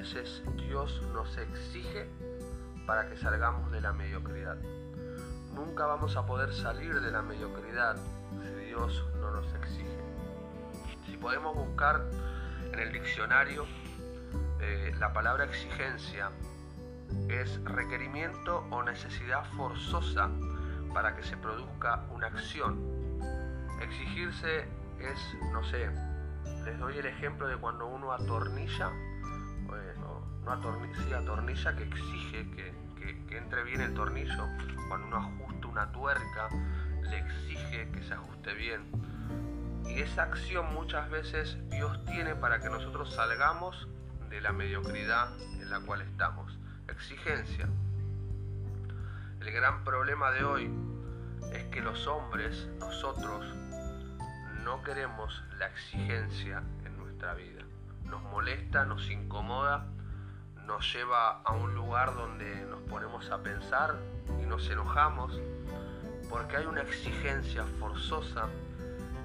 veces Dios nos exige para que salgamos de la mediocridad. Nunca vamos a poder salir de la mediocridad si Dios no nos exige. Si podemos buscar en el diccionario eh, la palabra exigencia es requerimiento o necesidad forzosa para que se produzca una acción. Exigirse es, no sé, les doy el ejemplo de cuando uno atornilla, no atornilla, atornilla que exige que, que entre bien el tornillo, cuando uno ajusta una tuerca, le exige que se ajuste bien. Y esa acción muchas veces Dios tiene para que nosotros salgamos de la mediocridad en la cual estamos. Exigencia. El gran problema de hoy es que los hombres, nosotros, no queremos la exigencia en nuestra vida. Nos molesta, nos incomoda, nos lleva a un lugar donde nos ponemos a pensar y nos enojamos porque hay una exigencia forzosa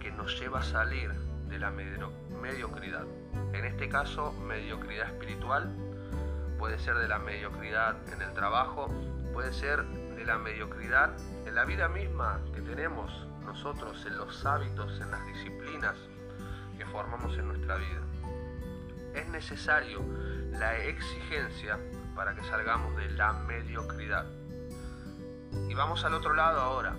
que nos lleva a salir de la mediocridad. En este caso, mediocridad espiritual, puede ser de la mediocridad en el trabajo, puede ser de la mediocridad en la vida misma que tenemos nosotros, en los hábitos, en las disciplinas que formamos en nuestra vida. Es necesario la exigencia para que salgamos de la mediocridad. Y vamos al otro lado ahora.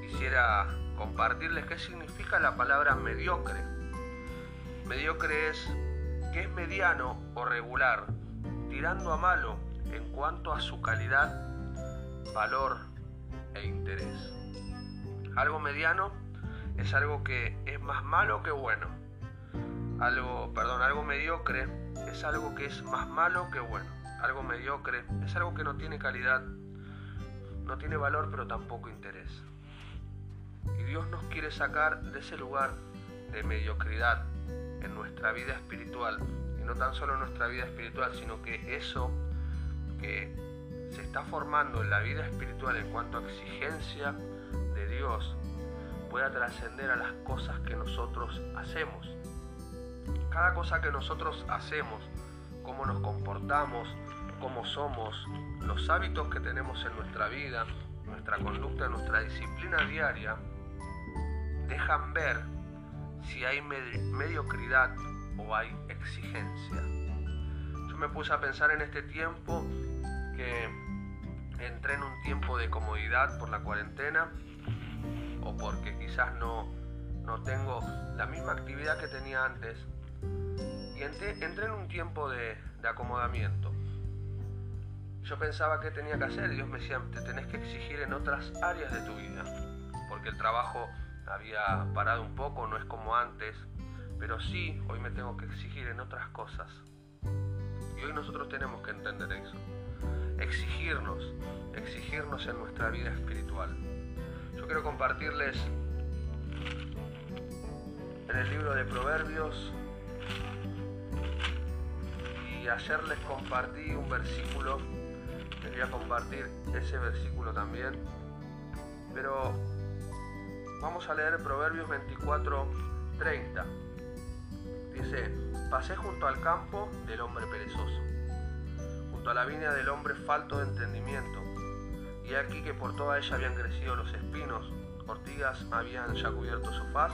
Quisiera compartirles qué significa la palabra mediocre. Mediocre es que es mediano o regular, tirando a malo en cuanto a su calidad, valor e interés. Algo mediano es algo que es más malo que bueno. Algo, perdón, algo mediocre es algo que es más malo que bueno. Algo mediocre es algo que no tiene calidad, no tiene valor, pero tampoco interés. Y Dios nos quiere sacar de ese lugar de mediocridad en nuestra vida espiritual. Y no tan solo en nuestra vida espiritual, sino que eso que se está formando en la vida espiritual en cuanto a exigencia de Dios pueda trascender a las cosas que nosotros hacemos. Cada cosa que nosotros hacemos, cómo nos comportamos, cómo somos, los hábitos que tenemos en nuestra vida, nuestra conducta, nuestra disciplina diaria, dejan ver si hay mediocridad o hay exigencia. Yo me puse a pensar en este tiempo que entré en un tiempo de comodidad por la cuarentena o porque quizás no, no tengo la misma actividad que tenía antes y entré, en un tiempo de, acomodamiento. Yo pensaba que tenía que hacer, Dios me decía, te tenés que exigir en otras áreas de tu vida, porque el trabajo había parado un poco, no es como antes, pero sí, hoy me tengo que exigir en otras cosas. Y hoy nosotros tenemos que entender eso. Exigirnos, exigirnos en nuestra vida espiritual. Yo quiero compartirles en el libro de Proverbios ayer les compartí un versículo quería compartir ese versículo también. Pero vamos a leer Proverbios 24, 30. Dice, pasé junto al campo del hombre perezoso, junto a la viña del hombre falto de entendimiento, y aquí que por toda ella habían crecido los espinos, ortigas habían ya cubierto su faz,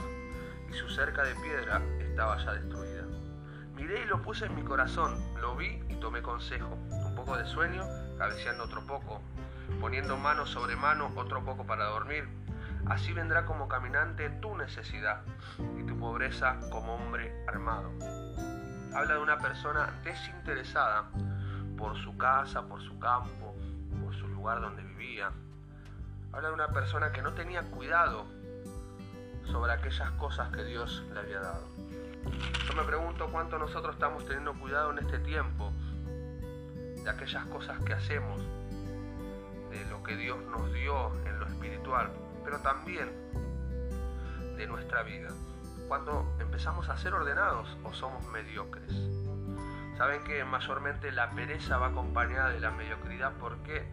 y su cerca de piedra estaba ya destruida. Miré y lo puse en mi corazón, lo vi y tomé consejo, un poco de sueño cabeceando otro poco, poniendo mano sobre mano otro poco para dormir. Así vendrá como caminante tu necesidad y tu pobreza como hombre armado. Habla de una persona desinteresada por su casa, por su campo, por su lugar donde vivía. Habla de una persona que no tenía cuidado aquellas cosas que Dios le había dado. Yo me pregunto cuánto nosotros estamos teniendo cuidado en este tiempo de aquellas cosas que hacemos, de lo que Dios nos dio en lo espiritual, pero también de nuestra vida. Cuando empezamos a ser ordenados o somos mediocres. Saben que mayormente la pereza va acompañada de la mediocridad. ¿Por qué?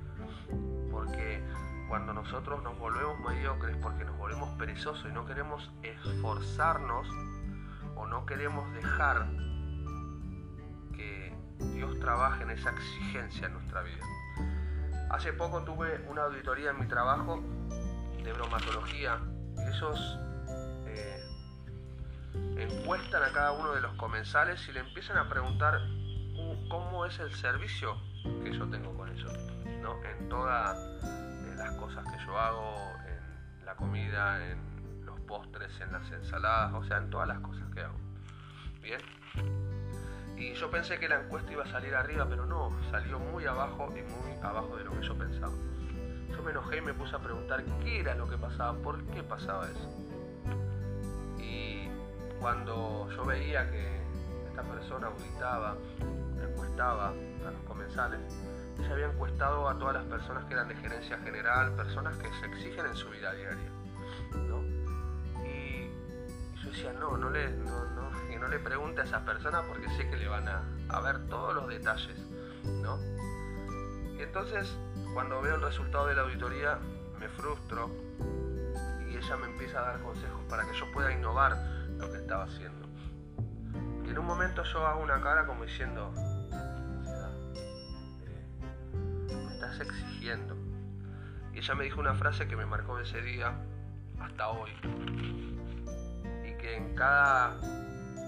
Porque cuando nosotros nos volvemos mediocres, porque nos volvemos perezosos y no queremos esforzarnos o no queremos dejar que Dios trabaje en esa exigencia en nuestra vida. Hace poco tuve una auditoría en mi trabajo de bromatología y ellos eh, encuestan a cada uno de los comensales y le empiezan a preguntar cómo es el servicio que yo tengo con ellos, ¿no? En todas eh, las cosas que yo hago, en la comida, en los postres, en las ensaladas, o sea, en todas las cosas que hago. Bien. Y yo pensé que la encuesta iba a salir arriba, pero no, salió muy abajo y muy abajo de lo que yo pensaba. Yo me enojé y me puse a preguntar qué era lo que pasaba, por qué pasaba eso. Y cuando yo veía que esta persona auditaba, encuestaba a los comensales, ella había encuestado a todas las personas que eran de gerencia general, personas que se exigen en su vida diaria. Y yo decía, no, no le, no, le pregunte a esas personas porque sé que le van a, a ver todos los detalles. ¿no? Y entonces cuando veo el resultado de la auditoría me frustro y ella me empieza a dar consejos para que yo pueda innovar lo que estaba haciendo. Y en un momento yo hago una cara como diciendo, Y ella me dijo una frase que me marcó ese día hasta hoy. Y que en cada,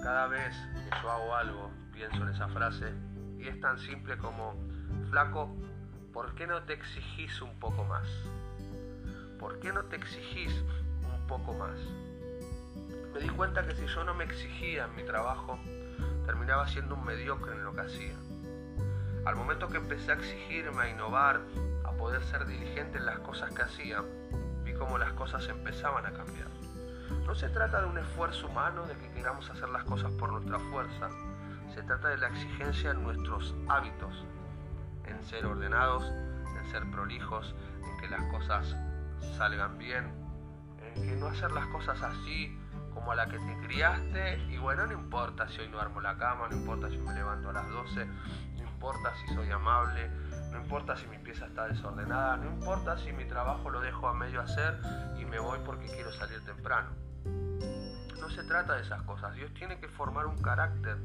cada vez que yo hago algo, pienso en esa frase. Y es tan simple como, flaco, ¿por qué no te exigís un poco más? ¿Por qué no te exigís un poco más? Me di cuenta que si yo no me exigía en mi trabajo, terminaba siendo un mediocre en lo que hacía. Al momento que empecé a exigirme, a innovar, poder ser diligente en las cosas que hacía, vi cómo las cosas empezaban a cambiar. No se trata de un esfuerzo humano, de que queramos hacer las cosas por nuestra fuerza, se trata de la exigencia en nuestros hábitos, en ser ordenados, en ser prolijos, en que las cosas salgan bien, en que no hacer las cosas así como a la que te criaste y bueno, no importa si hoy no armo la cama, no importa si me levanto a las 12, no importa si soy amable, no importa si mi pieza está desordenada, no importa si mi trabajo lo dejo a medio hacer y me voy porque quiero salir temprano. No se trata de esas cosas, Dios tiene que formar un carácter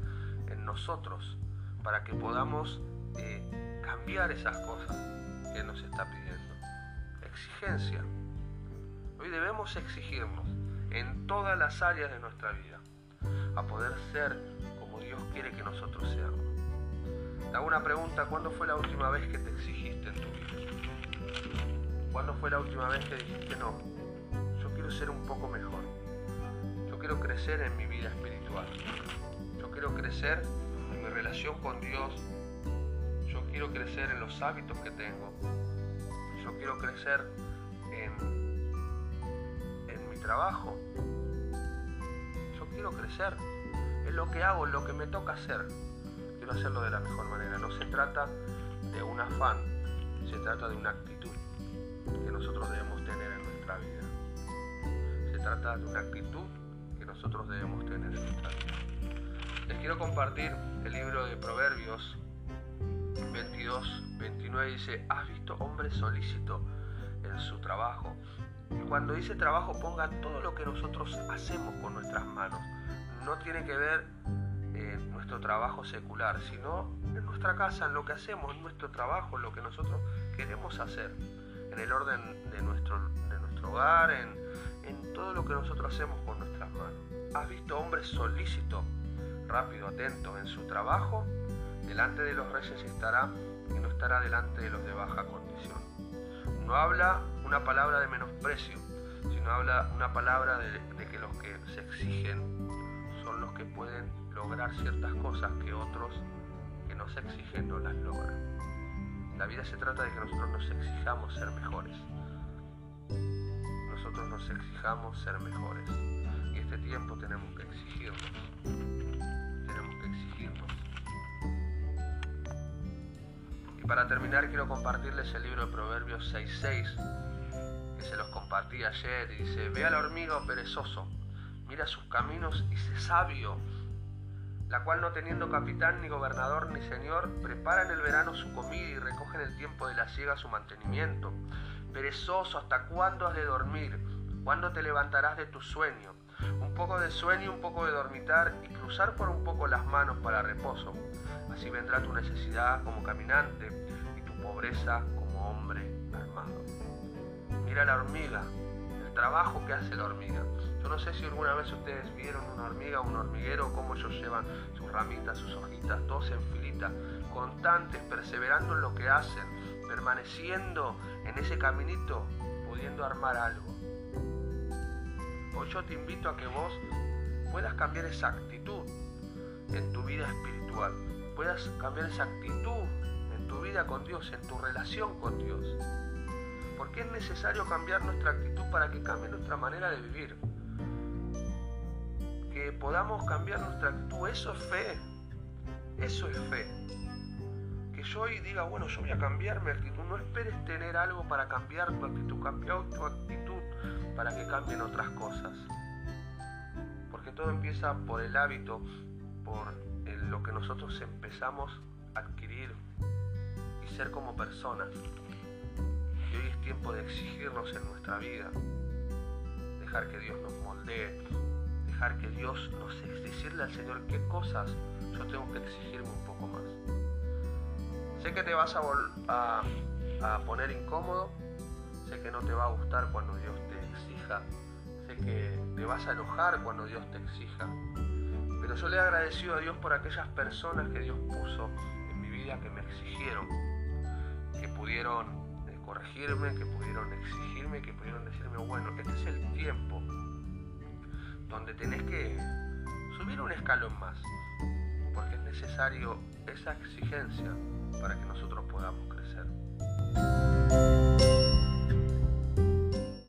en nosotros para que podamos eh, cambiar esas cosas que nos está pidiendo. Exigencia. Hoy debemos exigirnos en todas las áreas de nuestra vida a poder ser como Dios quiere que nosotros seamos. Te hago una pregunta, ¿cuándo fue la última vez que te exigiste en tu vida? ¿Cuándo fue la última vez que dijiste no? Yo quiero ser un poco mejor. Yo quiero crecer en mi vida espiritual. Yo quiero crecer en mi relación con Dios quiero crecer en los hábitos que tengo. Yo quiero crecer en, en mi trabajo. Yo quiero crecer en lo que hago, en lo que me toca hacer. Hacerlo de la mejor manera. No se trata de un afán, se trata de una actitud que nosotros debemos tener en nuestra vida. Se trata de una actitud que nosotros debemos tener en nuestra vida. Les quiero compartir el libro de Proverbios 22, 29 dice, ¿has visto hombre solícito en su trabajo? Y cuando dice trabajo ponga todo lo que nosotros hacemos con nuestras manos. No tiene que ver nuestro trabajo secular, sino en nuestra casa, en lo que hacemos, en nuestro trabajo, en lo que nosotros queremos hacer, en el orden de nuestro, de nuestro hogar, en, en todo lo que nosotros hacemos con nuestras manos. ¿Has visto hombre solícito, rápido, atento en su trabajo? delante de los reyes estará y no estará delante de los de baja condición. No habla una palabra de menosprecio, sino habla una palabra de, que los que se exigen son los que pueden lograr ciertas cosas que otros que no se exigen no las logran. La vida se trata de que nosotros nos exijamos ser mejores. Nosotros nos exijamos ser mejores. Y este tiempo tenemos que exigirnos. para terminar quiero compartirles el libro de Proverbios 6.6, que se los compartí ayer, y dice, ve al hormiga perezoso, mira sus caminos y sé sabio, la cual no teniendo capitán, ni gobernador, ni señor, prepara en el verano su comida y recoge en el tiempo de la siega su mantenimiento. Perezoso, ¿hasta cuándo has de dormir? ¿Cuándo te levantarás de tu sueño? Un poco de sueño, un poco de dormitar y cruzar por un poco las manos para reposo Así vendrá tu necesidad como caminante y tu pobreza como hombre armado. Mira la hormiga, el trabajo que hace la hormiga. Yo no sé si alguna vez ustedes vieron una hormiga o un hormiguero, cómo ellos llevan sus ramitas, sus hojitas, todos en filita, constantes, perseverando en lo que hacen, permaneciendo en ese caminito, pudiendo armar algo. Hoy yo te invito a que vos puedas cambiar esa actitud en tu vida espiritual, puedas cambiar esa actitud en tu vida con Dios, en tu relación con Dios. Porque es necesario cambiar nuestra actitud para que cambie nuestra manera de vivir. Que podamos cambiar nuestra actitud, eso es fe. Eso es fe. Que yo hoy diga, bueno, yo voy a cambiar mi actitud. No esperes tener algo para cambiar tu actitud. Cambia tu actitud para que cambien otras cosas. Porque todo empieza por el hábito, por lo que nosotros empezamos a adquirir y ser como personas. Y hoy es tiempo de exigirnos en nuestra vida, dejar que Dios nos moldee, que Dios nos decirle al Señor qué cosas yo tengo que exigirme un poco más. Sé que te vas a, a, a poner incómodo, sé que no te va a gustar cuando Dios te exija, sé que te vas a enojar cuando Dios te exija, pero yo le he agradecido a Dios por aquellas personas que Dios puso en mi vida que me exigieron, que pudieron eh, corregirme, que pudieron exigirme, que pudieron decirme, bueno, este es el tiempo donde tenés que subir un escalón más, porque es necesario esa exigencia para que nosotros podamos crecer.